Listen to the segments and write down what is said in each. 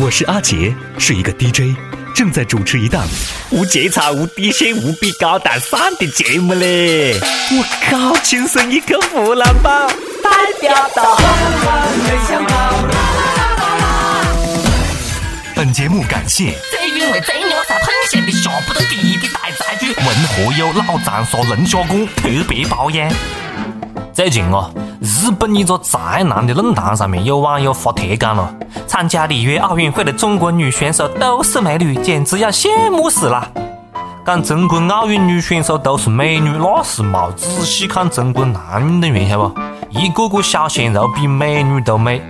我是阿杰，是一个 DJ，正在主持一档无节操、无底线、无比高大上的节目嘞！我靠，亲生一个湖南宝，代表到。本节目感谢最因为最牛才碰见的下不得地的大财主，文和友老长沙龙虾馆特别包养。最近哦，日本一个宅男的论坛上面有网友发帖讲了，参加里约奥运会的中国女选手都是美女，简直要羡慕死了。讲中国奥运女选手都是美女，那是没仔细看中国男运动员，晓得不？一个个小鲜肉比美女都美。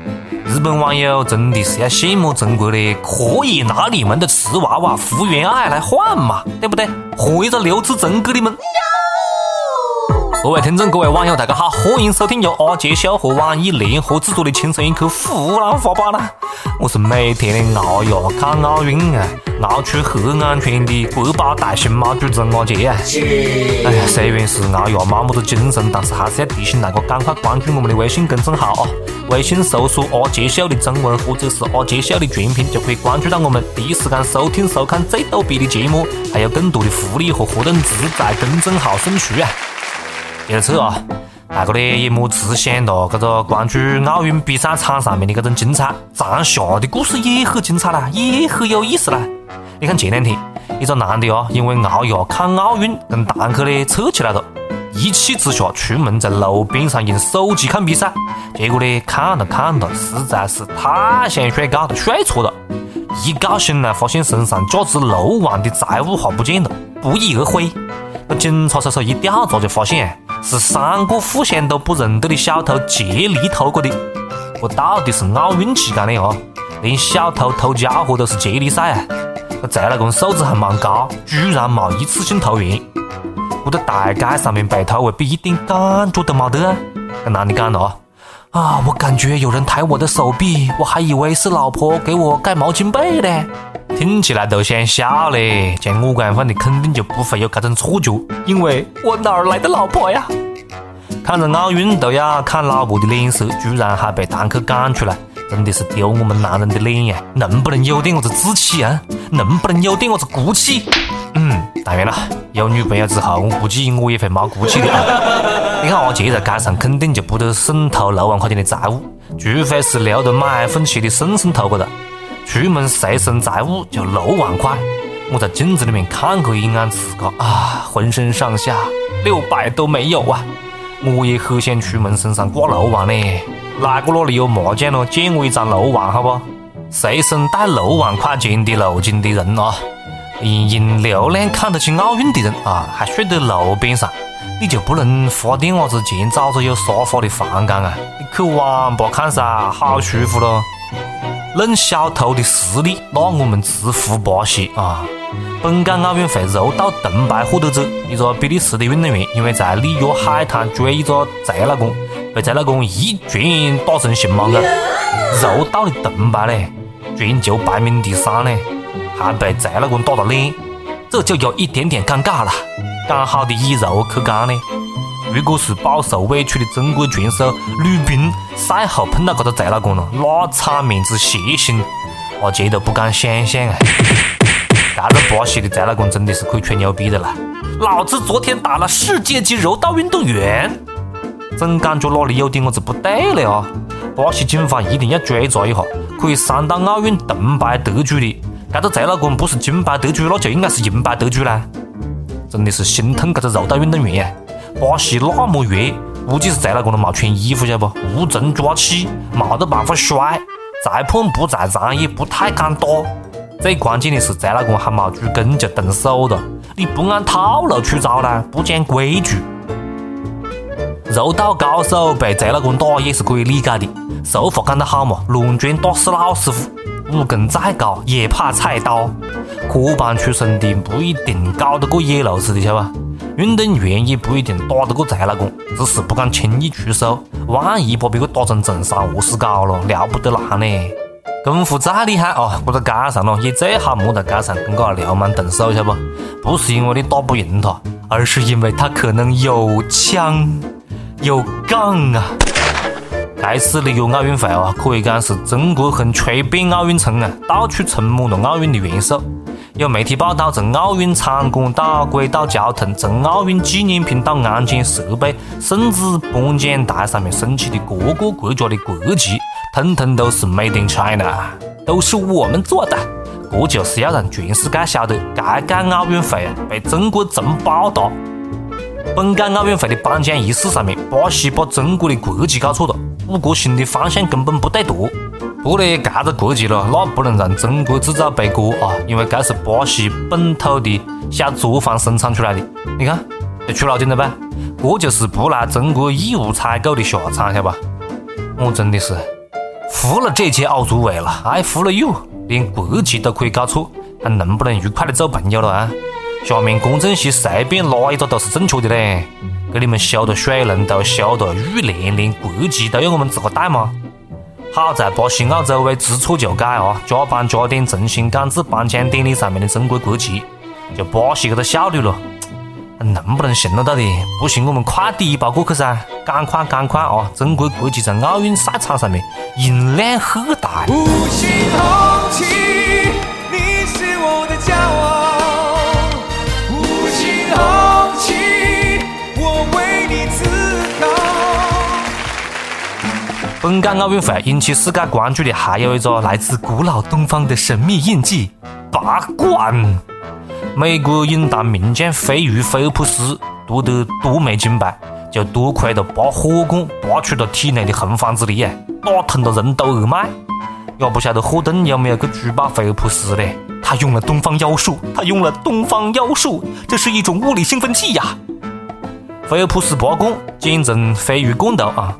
日本网友真的是要羡慕中国的，可以拿你们的瓷娃娃福原爱来换嘛，对不对？换一个留子中国的们。各位听众，各位网友，大家好，欢迎收听由阿杰秀和网易联合制作的《轻松一刻湖南话版》啦！我是每天的熬夜看奥运啊，熬出黑眼圈的国宝大熊猫主持人阿杰啊！哎呀，虽然是熬夜没么子精神，但是还是要提醒大家赶快关注我们的微信公众号啊！微信搜索“阿杰秀”的中文或者是“阿杰秀”的全拼，就可以关注到我们，第一时间收听收看最逗逼的节目，还有更多的福利和活动只在公众号送出啊！第二次啊，大家呢也莫只想到这个关注奥运比赛场上面的这种精彩，场下的故事也很精彩啦，也很有意思啦。你看前两天，一个男的啊，因为熬夜看奥运，跟堂客呢吵起来了，一气之下出门在路边上用手机看比赛，结果呢看了看了，实在是太想睡觉了，睡着了。一觉醒来，发现身上价值六万的财物哈不见了，不翼而飞。警察叔叔一调查就发现。是三个互相都不认得的小偷接力偷过的。这到底是奥运期间的啊，连小偷偷家伙都是接力赛啊！这贼老公素质还蛮高，居然没一次性偷完。这在大街上面被偷，未必一点感觉都没得啊！跟男的讲了啊，啊，我感觉有人抬我的手臂，我还以为是老婆给我盖毛巾被呢。听起来都想笑嘞，像我这样的肯定就不会有这种错觉，因为我哪儿来的老婆呀？看着奥运都要看老婆的脸色，居然还被堂客赶出来，真的是丢我们男人的脸呀！能不能有点我子志气啊？能不能有点我子骨气？嗯，当然了，有女朋友之后，我估计我也会没骨气的啊！你看阿杰在街上肯定就不得顺偷六万块钱的财物，除非是留着买凤姐的顺顺偷过的。出门随身财物就六万块，我在镜子里面看过一眼自个啊，浑身上下六百都没有啊！我也很想出门身上挂六万呢，哪个那里有麻将咯？借我一张六万好不？随身带六万块钱的路金的人啊，用用流量看得起奥运的人啊，还睡在路边上，你就不能花点伢子钱找个有沙发的房间啊？你去网吧看噻，好舒服咯！论小偷的实力，那我们直呼巴西啊！本届奥运会柔道铜牌获得者，一个比利时的运动员，因为在里约海滩追一个贼老公，被贼老公一拳打成熊猫眼。柔道的铜牌呢，全球排名第三呢，还被贼老公打了脸，这就有一点点尴尬了。刚好的以柔克刚呢。如果是饱受委屈的中国拳手吕冰赛后碰到这个贼老公了，那场面之血腥，阿杰都不敢想象啊！这个巴西的贼老公真的是可以吹牛逼的了，老子昨天打了世界级柔道运动员，总感觉哪里有点子不对了啊！巴西警方一定要追查一下，可以三到奥运铜牌得主的，这个贼老公不是金牌得主，那就应该是银牌得主啦！真的是心疼这个柔道运动员呀！巴西那么热，估计是贼老公都没穿衣服，晓不？无从抓起，没得办法摔，裁判不在场也不太敢打。最关键的是，贼老公还没鞠躬就动手了，你不按套路出招呢？不讲规矩。柔道高手被贼老公打也是可以理解的，俗话讲得好嘛，乱拳打死老师傅，武功再高也怕菜刀。科班出身的不一定搞得过野路子的，晓得吧？运动员也不一定打得过贼老公，只是不敢轻易出手，万一把别个打成重伤，何是搞了？了不得难呢！功夫再厉害啊，我在街上咯，也最好莫在街上跟个流氓动手，晓得不？不是因为你打不赢他，而是因为他可能有枪有杠啊！这次里约奥运会啊，可以讲是中国横吹遍奥运村啊，到处充满了奥运的元素。有媒体报道，从奥运场馆到轨道交通，从奥运纪念品到安检设备，甚至颁奖台上面升起的各个国家的国旗，统统都是 Made in China，都是我们做的。这就是要让全世界晓得，这届奥运会被中国承包的。本届奥运会的颁奖仪式上面，巴西把中国的国旗搞错了，五角星的方向根本不对坨。不过呢，这个国旗咯，那不能让中国制造背锅啊，因为这是巴西本土的小作坊生产出来的。你看，就出老点了吧？这就是不来中国义务采购的下场，晓得吧？我真的是服了这届奥组委了，I 服了又连国旗都可以搞错，还能不能愉快的做朋友了啊？下面观众席随便拉一个都是正确的嘞，给你们修的水龙头、修的浴帘，连国旗都要我们自个带吗？好在巴西奥组委知错就改啊，加班加点重新赶制颁奖典礼上面的中国国旗，就巴西这个效率了，能不能行了到底？不行，我们快递一包过去噻，赶快赶快啊！中国国旗在奥运赛场上面音量很大。本届奥运会引起世界关注的还有一个来自古老东方的神秘印记——拔罐。美国泳坛名将飞鱼菲尔普斯夺得多枚金牌，就多亏了拔火罐拔出了体内的洪荒之力啊，打通了任督二脉。也不晓得霍顿有没有去举报菲尔普斯呢？他用了东方妖术，他用了东方妖术，这是一种物理兴奋剂呀！菲尔普斯拔罐简称飞鱼罐头啊。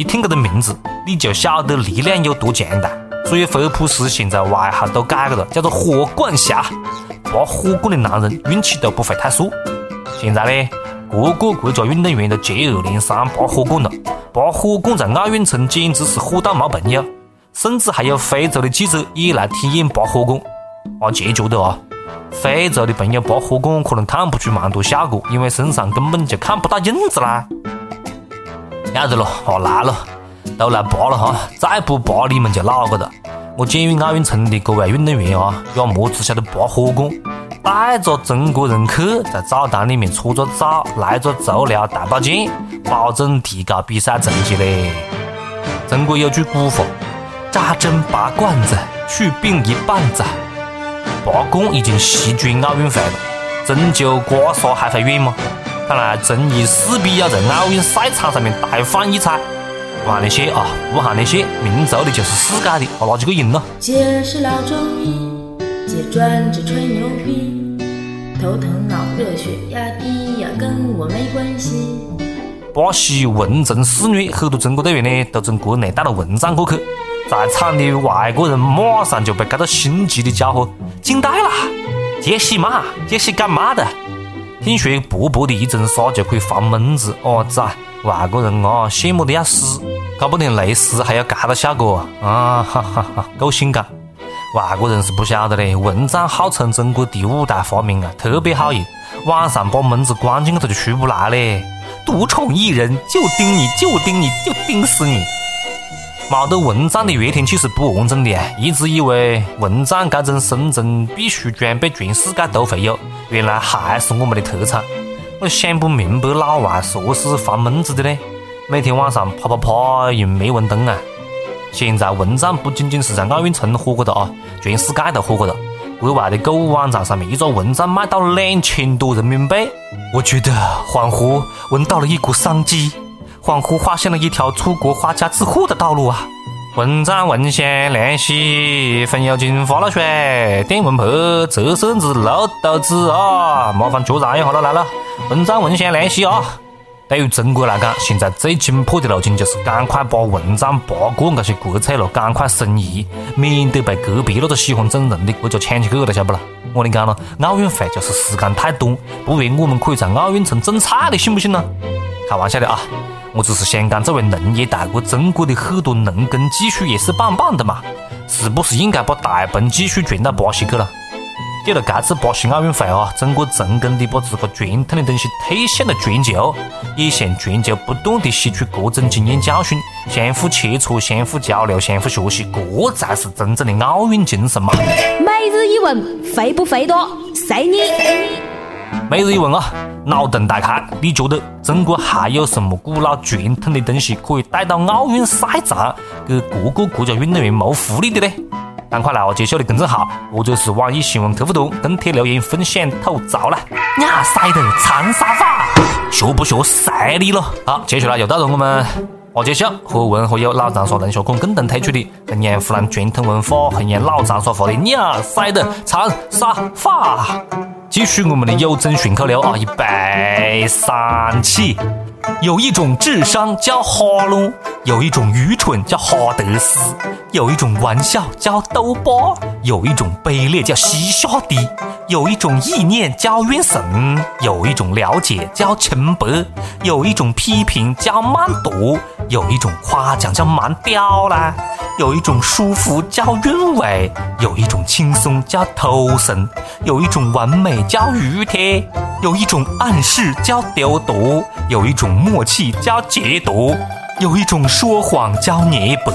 一听这个名字，你就晓得力量有多强大。所以菲尔普斯现在外号都改了，叫做火罐侠。拔火罐的男人运气都不会太差。现在呢，各个国家运动员都接二连三拔火罐了。拔火罐在奥运村简直是火到没朋友，甚至还有非洲的记者也来体验拔火罐。阿杰觉得啊，非洲的朋友拔火罐可能看不出蛮多效果，因为身上根本就看不到印子啦。要得了，啊来了，都来拔了哈！再不拔你们就老个了？我建议奥运村的各位运动员啊，要么只晓得拔火罐，带着中国人去在澡堂里面搓个澡，来个足疗大保健，保证提高比赛成绩嘞。中国有句古话：扎针拔罐子，去病一棒子。拔罐已经席卷奥运会了，针灸刮痧还会远吗？看来中医势必要在奥运赛场上面大放异彩。不喊那些啊，不喊那些，民族的就是世界的，我哪几个赢了？姐是老中医，姐专治吹牛逼，头疼脑热血压低呀，跟我没关系。巴西蚊虫肆虐，很多中国队员呢都从国内带了蚊帐过去，在场的外国人马上就被这个心急的家伙：“惊呆了！杰西嘛，杰西干嘛的？”听说薄薄的一层纱就可以防蚊子，哦子啊！外国人啊，羡慕的要死，搞不定蕾丝还要嘎到效果啊！哈哈哈，够性感！外国人是不晓得嘞，蚊帐号称中国第五大发明啊，特别好用，晚上把蚊子关进去它就出不来嘞，独宠一人，就盯你就盯你就盯死你！没得蚊帐的热天气是不完整的！一直以为蚊帐这种生存必须装备全世界都会有，原来还是我们的特产。我想不明白老外说是防蚊子的呢？每天晚上啪啪啪用灭蚊灯啊！现在蚊帐不仅仅是在奥运村火过的啊，全世界都火过了。国外的购物网站上面一个蚊帐卖到两千多人民币，我觉得恍惚闻到了一股商机。恍惚发现了一条出国发家致富的道路啊！蚊帐、蚊香、凉席、风油精、花露水、电蚊拍、折扇子、漏斗子啊！麻烦脚长一下了，来了！蚊帐、蚊香、凉席啊！对于中国来讲，现在最紧迫的路径就是赶快把蚊帐、拔罐这些国粹了赶快申遗，免得被隔壁那个喜欢整容的国家抢起去了，晓不啦？我跟你讲了，奥运会就是时间太短，不然我们可以在奥运村种菜的，信不信呢？开玩笑的啊！我只是想讲，作为农业大国，中国的很多农耕技术也是棒棒的嘛，是不是应该把大棚技术传到巴西去了？借着这次巴西奥运会啊，中国成功的把自个传统的东西推向了全球，也向全球不断的吸取各种经验教训，相互切磋、相互交流、相互学习，这才是真正的奥运精神嘛！每日一问，肥不肥多？随你。每日一问啊，脑洞大开，你觉得中国还有什么古老传统的东西可以带到奥运赛场，给各个国家运动员谋福利的呢？赶快来我介绍的公众号，或者是网易新闻客户端跟帖留言分享吐槽啦！呀，晒的长沙话，学不学晒你了？好，接下来又到了我们阿介绍和文和友老长沙龙虾馆共同推出的弘扬湖南传统文化、弘扬老长沙话的呀，晒的长沙话，继续我们的有证顺口溜啊！预备，三起。有一种智商叫哈喽，有一种愚蠢叫哈德斯，有一种玩笑叫逗巴，有一种卑劣叫西夏迪，有一种意念叫怨神，有一种了解叫清白，有一种批评叫慢读，有一种夸奖叫慢调啦，有一种舒服叫韵味，有一种轻松叫偷神，有一种完美叫熨帖，有一种暗示叫丢毒，有一种。默契叫解读，有一种说谎叫捏白，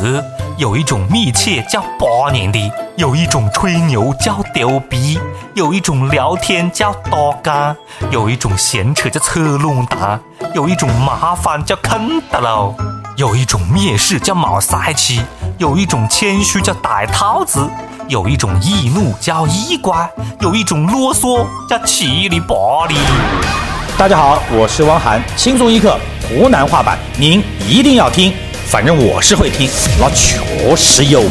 有一种密切叫八年的，有一种吹牛叫丢逼，有一种聊天叫打干，有一种闲扯叫扯乱蛋，有一种麻烦叫坑得喽，有一种蔑视叫毛塞气，有一种谦虚叫戴套子，有一种易怒叫易乖，有一种啰嗦叫七里八里。大家好，我是汪涵，轻松一刻湖南话版，您一定要听，反正我是会听，那确实有味。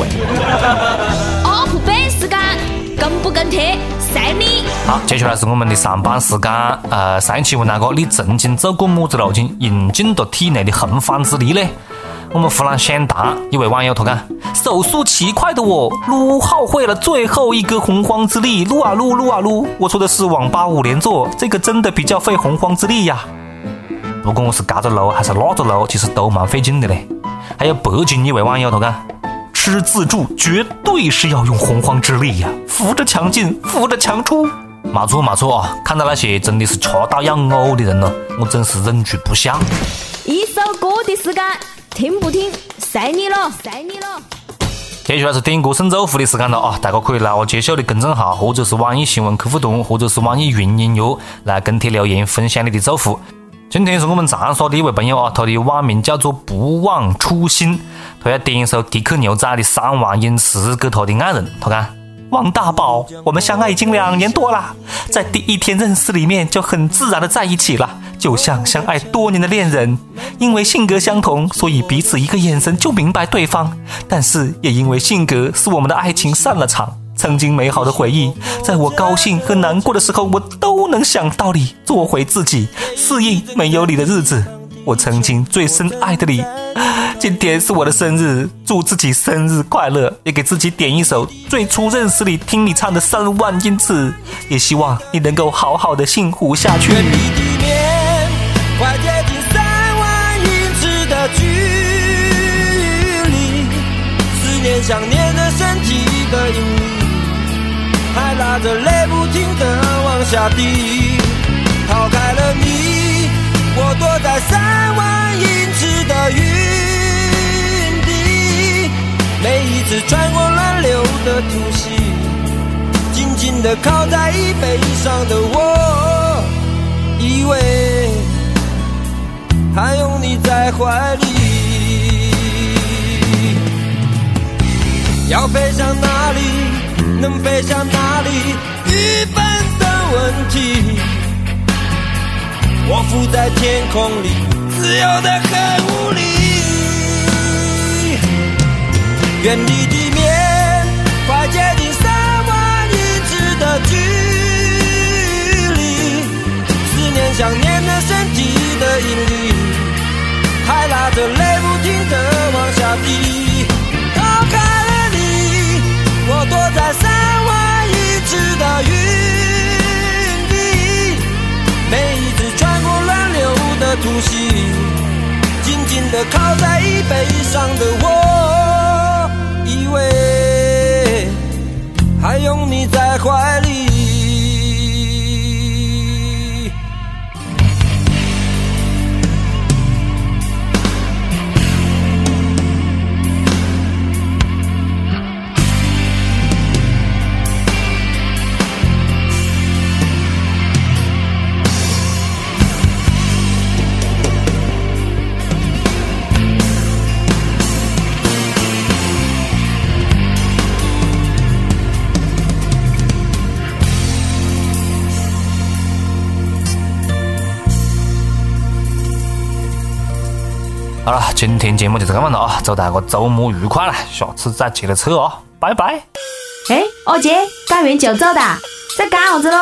UP 版时间跟不跟贴，随你。好，接下来是我们的上班时间。呃，上一期问那个你曾经走过么子路径，用尽了体内的洪荒之力呢？我们湖南湘潭一位网友他讲：手速奇快的我，撸耗费了最后一个洪荒之力，撸啊撸，撸啊撸。我说的是网吧五连坐，这个真的比较费洪荒之力呀。不管我是嘎着撸还是拉着撸，其实都蛮费劲的嘞。还有北京一位网友他讲：吃自助绝对是要用洪荒之力呀，扶着墙进，扶着墙出。没错没错啊，看到那些真的是吃到要呕的人了，我真是忍住不笑。一首歌的时间。听不听，随你了，随你了。接下来是点歌送祝福的时间了啊！大家可以来我介绍的公众号，或者是网易新闻客户端，或者是网易云音乐来跟帖留言，分享你的祝福。今天是我们长沙的一位朋友啊，他的网名叫做不忘初心，他要点一首迪克牛仔的《三万英尺》给他的爱人，他讲。王大宝，我们相爱已经两年多了，在第一天认识里面就很自然的在一起了，就像相爱多年的恋人。因为性格相同，所以彼此一个眼神就明白对方。但是也因为性格，使我们的爱情散了场。曾经美好的回忆，在我高兴和难过的时候，我都能想到你，做回自己，适应没有你的日子。我曾经最深爱的你，今天是我的生日，祝自己生日快乐，也给自己点一首最初认识你听你唱的《三万英尺》，也希望你能够好好的幸福下去。地面快接近三万英尺的距离，思念想念的身体的引力，还拉着泪不停的往下滴，逃开了你。躲在三万英尺的云底，每一次穿过乱流的突袭，紧紧地靠在椅背上的我，以为还拥你在怀里。要飞向哪里？能飞向哪里？愚笨的问题。我浮在天空里，自由的很无力。远离地面，快接近三万英尺的距离。思念想念的身体的引力，还拉着泪不停的往下滴。逃开了突袭，紧紧地靠在椅背上的我，以为还拥你在怀好了，今天节目就是这么了啊，祝大家周末愉快了，下次再接着扯啊，拜拜。哎，二姐，干完就走的，在干啥子喽？